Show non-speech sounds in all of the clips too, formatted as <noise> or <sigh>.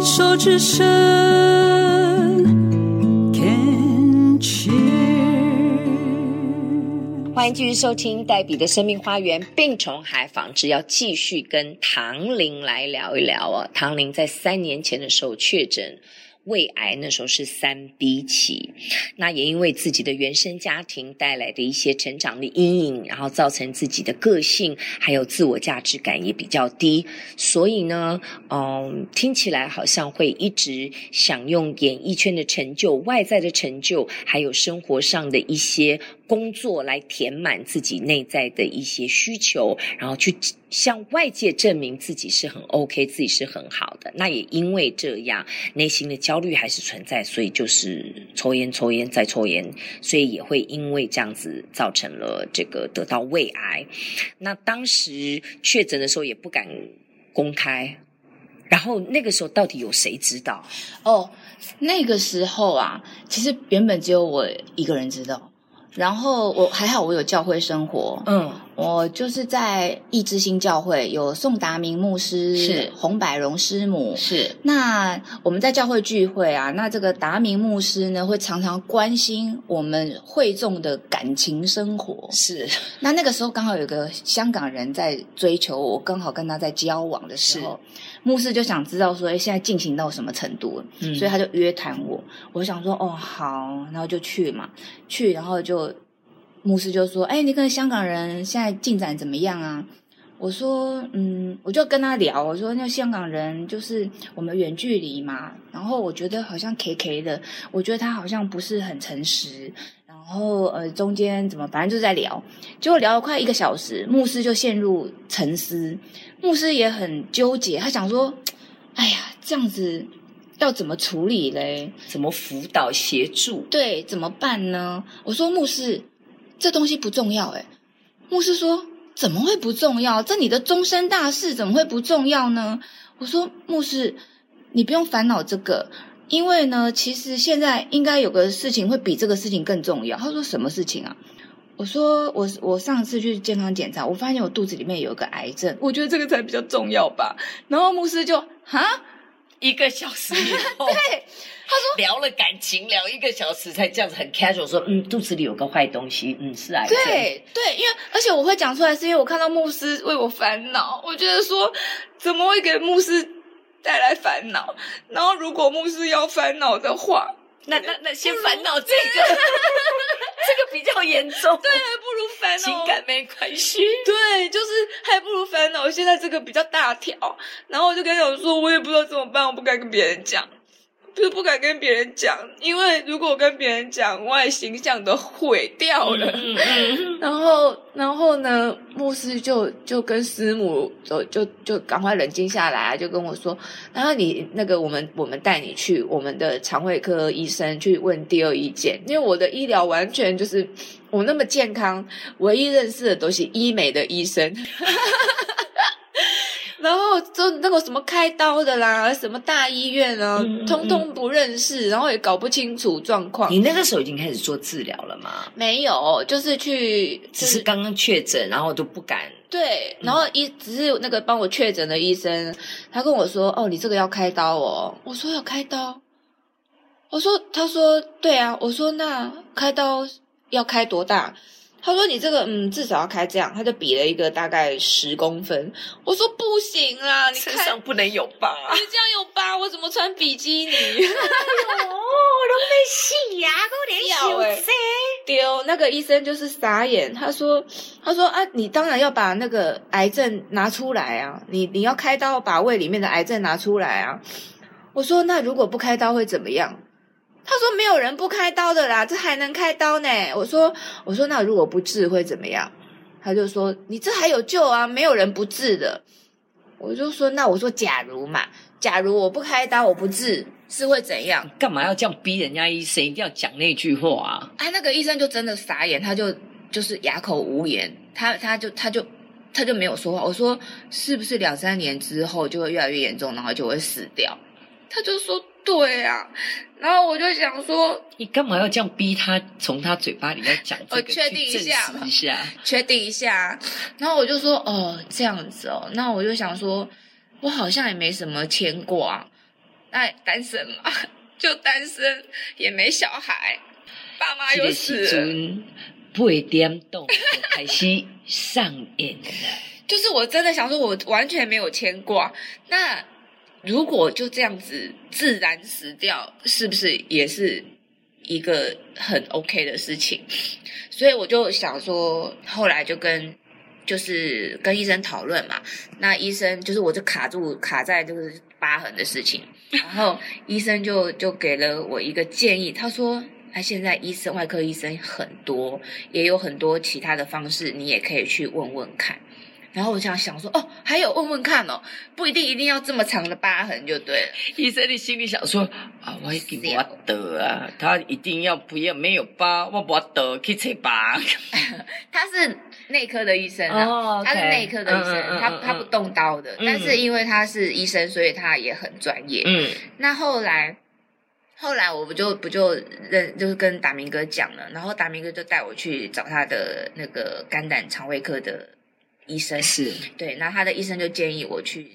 牵手之声，Can cheer。欢迎继续收听黛比的生命花园病虫害防治，要继续跟唐玲来聊一聊哦。唐玲在三年前的时候确诊。胃癌那时候是三 B 期，那也因为自己的原生家庭带来的一些成长的阴影，然后造成自己的个性还有自我价值感也比较低，所以呢，嗯，听起来好像会一直想用演艺圈的成就、外在的成就，还有生活上的一些。工作来填满自己内在的一些需求，然后去向外界证明自己是很 OK，自己是很好的。那也因为这样，内心的焦虑还是存在，所以就是抽烟、抽烟再抽烟，所以也会因为这样子造成了这个得到胃癌。那当时确诊的时候也不敢公开，然后那个时候到底有谁知道？哦，那个时候啊，其实原本只有我一个人知道。然后我还好，我有教会生活。嗯，我就是在义之新教会有宋达明牧师，是洪百荣师母，是。那我们在教会聚会啊，那这个达明牧师呢，会常常关心我们会众的感情生活。是。那那个时候刚好有个香港人在追求我，刚好跟他在交往的时候，牧师就想知道说，哎，现在进行到什么程度？嗯，所以他就约谈我。我想说，哦，好，然后就去嘛，去，然后就。牧师就说：“哎，你跟香港人现在进展怎么样啊？”我说：“嗯，我就跟他聊。我说，那香港人就是我们远距离嘛，然后我觉得好像 K K 的，我觉得他好像不是很诚实。然后呃，中间怎么，反正就在聊，结果聊了快一个小时，牧师就陷入沉思。牧师也很纠结，他想说：‘哎呀，这样子要怎么处理嘞？怎么辅导协助？对，怎么办呢？’我说：‘牧师。’这东西不重要诶，牧师说，怎么会不重要？这你的终身大事怎么会不重要呢？我说，牧师，你不用烦恼这个，因为呢，其实现在应该有个事情会比这个事情更重要。他说，什么事情啊？我说，我我上次去健康检查，我发现我肚子里面有一个癌症，我觉得这个才比较重要吧。然后牧师就哈。一个小时以后，<laughs> 对，他说聊了感情，聊一个小时才这样子很 casual 说，嗯，肚子里有个坏东西，嗯，是癌症。对对，因为而且我会讲出来，是因为我看到牧师为我烦恼，我觉得说怎么会给牧师带来烦恼？然后如果牧师要烦恼的话，那那那先烦恼这个，这个比较严重。<laughs> 对，还不如烦恼情感没关系。对，就是还不如烦恼现在这个比较大条。然后我就跟他讲说，我也不知道怎么办，我不敢跟别人讲。就是不敢跟别人讲，因为如果我跟别人讲，我也形象都毁掉了。嗯嗯、然后，然后呢，牧师就就跟师母就就就赶快冷静下来，就跟我说：“然后你那个，我们我们带你去我们的肠胃科医生去问第二意见，因为我的医疗完全就是我那么健康，唯一认识的都是医美的医生。<laughs> ”然后就那个什么开刀的啦，什么大医院啊，通通不认识，然后也搞不清楚状况。你那个时候已经开始做治疗了吗？没有，就是去，只是刚刚确诊，然后都不敢。对，然后医、嗯、只是那个帮我确诊的医生，他跟我说：“哦，你这个要开刀哦。”我说：“要开刀？”我说：“他说对啊。”我说：“那开刀要开多大？”他说：“你这个，嗯，至少要开这样。”他就比了一个大概十公分。我说：“不行啊，你身上不能有疤。你这样有疤，我怎么穿比基尼？” <laughs> 哎呦，都没戏呀，都连小声丢。那个医生就是傻眼，他说：“他说啊，你当然要把那个癌症拿出来啊，你你要开刀把胃里面的癌症拿出来啊。”我说：“那如果不开刀会怎么样？”他说：“没有人不开刀的啦，这还能开刀呢。”我说：“我说那如果不治会怎么样？”他就说：“你这还有救啊，没有人不治的。”我就说：“那我说假如嘛，假如我不开刀，我不治是会怎样？干嘛要这样逼人家医生一定要讲那句话啊？”哎，那个医生就真的傻眼，他就就是哑口无言，他他就他就他就没有说话。我说：“是不是两三年之后就会越来越严重，然后就会死掉？”他就说。对啊，然后我就想说，你干嘛要这样逼他从他嘴巴里面讲这个？我确定一下，一下，确定一下。然后我就说，哦，这样子哦。那我就想说，我好像也没什么牵挂。那单身嘛，<laughs> 就单身，也没小孩，爸妈又死了。八点动开始上演了，<laughs> 就是我真的想说，我完全没有牵挂。那如果就这样子自然死掉，是不是也是一个很 OK 的事情？所以我就想说，后来就跟就是跟医生讨论嘛。那医生就是我就卡住卡在就是疤痕的事情，然后医生就就给了我一个建议，他说。他现在医生，外科医生很多，也有很多其他的方式，你也可以去问问看。然后我想想说，哦，还有问问看哦，不一定一定要这么长的疤痕就对了。医生，你心里想说啊，我一定不得啊，他一定要不要没有疤，我不得去切疤。<laughs> 他是内科的医生啊，oh, okay. 他是内科的医生，嗯、他、嗯、他不动刀的，嗯、但是因为他是医生，所以他也很专业。嗯，那后来。后来我不就不就认就是跟达明哥讲了，然后达明哥就带我去找他的那个肝胆肠胃科的医生，是。对，然后他的医生就建议我去，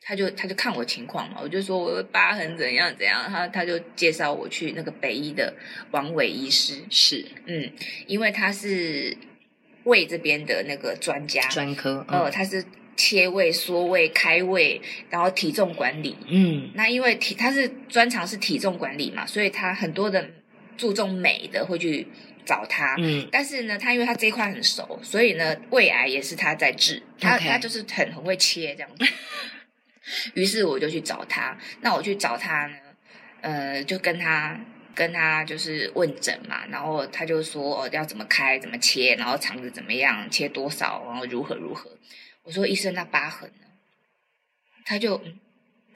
他就他就看我情况嘛，我就说我的疤痕怎样怎样，他他就介绍我去那个北医的王伟医师，是。嗯，因为他是胃这边的那个专家。专科，嗯、呃，他是。切胃、缩胃、开胃，然后体重管理。嗯，那因为体他是专长是体重管理嘛，所以他很多的注重美的会去找他。嗯，但是呢，他因为他这一块很熟，所以呢，胃癌也是他在治。他.他就是很很会切这样子。<laughs> 于是我就去找他。那我去找他呢，呃，就跟他跟他就是问诊嘛，然后他就说，哦，要怎么开、怎么切，然后肠子怎么样，切多少，然后如何如何。我说医生，那疤痕呢？他就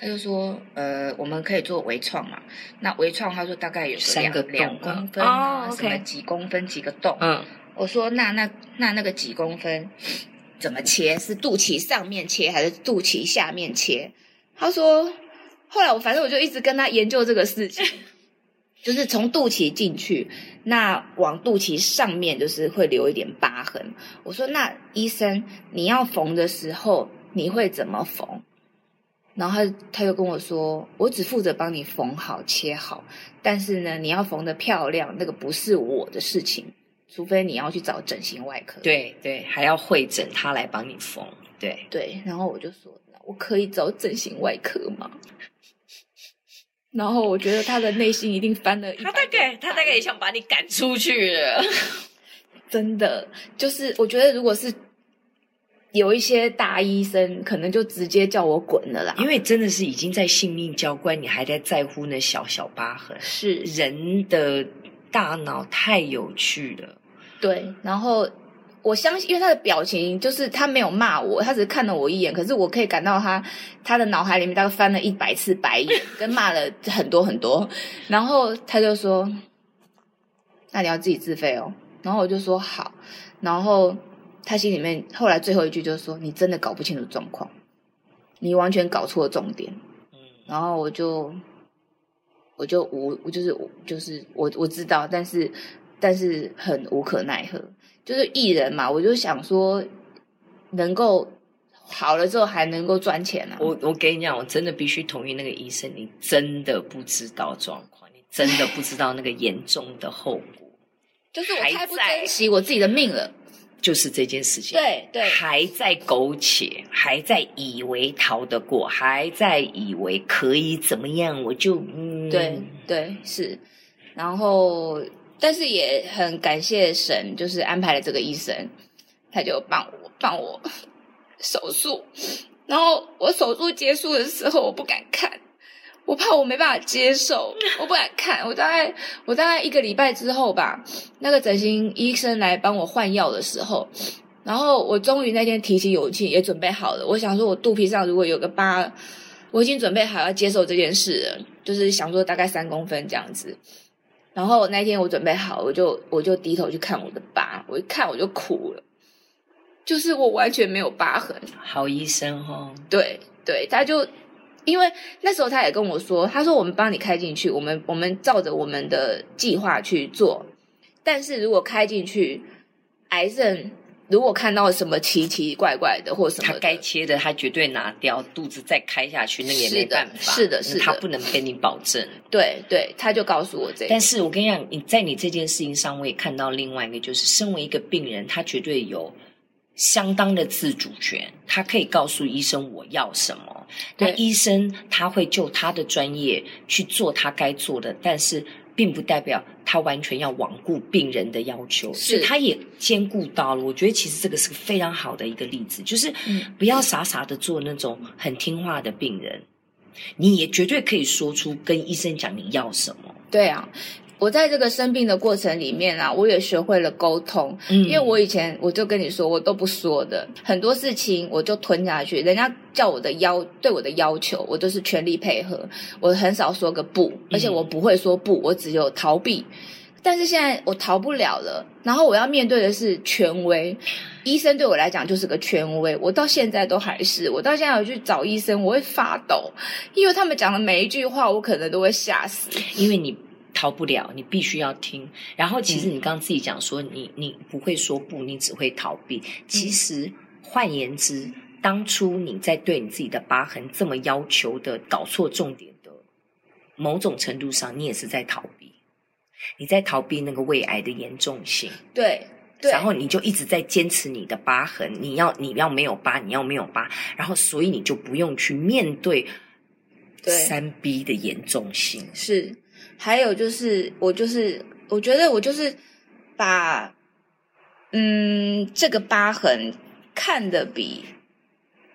他就说，呃，我们可以做微创嘛。那微创他说大概有三个两公分啊，哦 okay、什么几公分几个洞。嗯，我说那那那那个几公分怎么切？是肚脐上面切还是肚脐下面切？他说，后来我反正我就一直跟他研究这个事情。<laughs> 就是从肚脐进去，那往肚脐上面就是会留一点疤痕。我说：“那医生，你要缝的时候你会怎么缝？”然后他他就跟我说：“我只负责帮你缝好切好，但是呢，你要缝的漂亮，那个不是我的事情，除非你要去找整形外科。”对对，还要会诊他来帮你缝。对对，然后我就说：“我可以找整形外科吗？”然后我觉得他的内心一定翻了一，他大概他大概也想把你赶出去了，<laughs> 真的就是我觉得如果是有一些大医生，可能就直接叫我滚了啦，因为真的是已经在性命交关，你还在在乎那小小疤痕，是人的大脑太有趣了，对，然后。我相信，因为他的表情就是他没有骂我，他只是看了我一眼。可是我可以感到他他的脑海里面大概翻了一百次白眼，跟骂了很多很多。<laughs> 然后他就说：“那你要自己自费哦。”然后我就说：“好。”然后他心里面后来最后一句就是说：“你真的搞不清楚状况，你完全搞错了重点。”嗯然后我就我就无我就是就是我我知道，但是但是很无可奈何。就是艺人嘛，我就想说，能够好了之后还能够赚钱啊！我我跟你讲，我真的必须同意那个医生，你真的不知道状况，你真的不知道那个严重的后果。<laughs> 就是我太不珍惜我自己的命了，就是这件事情。对对，还在苟且，还在以为逃得过，还在以为可以怎么样，我就嗯，对对是，然后。但是也很感谢神，就是安排了这个医生，他就帮我帮我手术。然后我手术结束的时候，我不敢看，我怕我没办法接受，<laughs> 我不敢看。我大概我大概一个礼拜之后吧，那个整形医生来帮我换药的时候，然后我终于那天提起勇气，也准备好了。我想说，我肚皮上如果有个疤，我已经准备好要接受这件事了，就是想说大概三公分这样子。然后那天我准备好，我就我就低头去看我的疤，我一看我就哭了，就是我完全没有疤痕。好医生哦，对对，他就因为那时候他也跟我说，他说我们帮你开进去，我们我们照着我们的计划去做，但是如果开进去，癌症如果看到什么奇奇怪怪的或什么，他该切的他绝对拿掉，肚子再开下去，那也没办法。是的，是的，他不能跟你保证。对对，他就告诉我这个。但是我跟你讲，你在你这件事情上，我也看到另外一个，就是身为一个病人，他绝对有相当的自主权，他可以告诉医生我要什么。那医生他会就他的专业去做他该做的，但是。并不代表他完全要罔顾病人的要求，所以他也兼顾到了。我觉得其实这个是个非常好的一个例子，就是不要傻傻的做那种很听话的病人，你也绝对可以说出跟医生讲你要什么。对啊。我在这个生病的过程里面啊，我也学会了沟通。嗯，因为我以前我就跟你说，我都不说的，很多事情我就吞下去。人家叫我的要对我的要求，我都是全力配合。我很少说个不，而且我不会说不，我只有逃避。但是现在我逃不了了，然后我要面对的是权威。医生对我来讲就是个权威，我到现在都还是。我到现在我去找医生，我会发抖，因为他们讲的每一句话，我可能都会吓死。因为你。逃不了，你必须要听。然后，其实你刚刚自己讲说，你你不会说不，你只会逃避。其实，换言之，当初你在对你自己的疤痕这么要求的，搞错重点的，某种程度上，你也是在逃避。你在逃避那个胃癌的严重性。对，对。然后你就一直在坚持你的疤痕，你要你要没有疤，你要没有疤。然后，所以你就不用去面对三 B 的严重性。是。还有就是，我就是，我觉得我就是把，嗯，这个疤痕看得比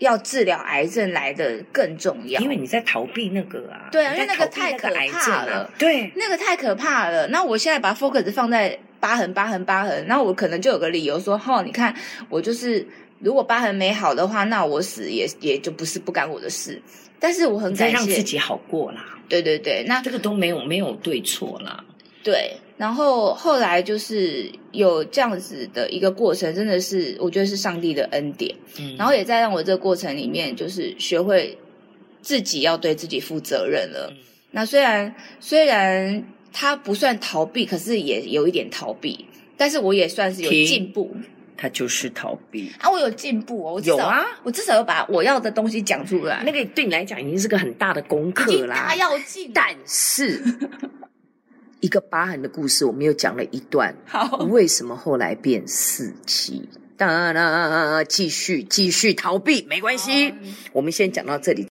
要治疗癌症来的更重要。因为你在逃避那个啊，对啊，因为那个太可怕了，对，那个太可怕了。那我现在把 focus 放在疤痕，疤痕，疤痕，那我可能就有个理由说，哦，你看我就是，如果疤痕没好的话，那我死也也就不是不干我的事。但是我很感谢让自己好过啦。对对对，那这个都没有没有对错啦。对，然后后来就是有这样子的一个过程，真的是我觉得是上帝的恩典。嗯，然后也在让我这个过程里面，就是学会自己要对自己负责任了。嗯，那虽然虽然他不算逃避，可是也有一点逃避，但是我也算是有进步。他就是逃避啊！我有进步哦，我有啊，我至少要把我要的东西讲出来。那个对你来讲已经是个很大的功课啦，大要进。但是 <laughs> 一个疤痕的故事，我们又讲了一段。好，为什么后来变四期？当然，继续继续逃避，没关系。我们先讲到这里。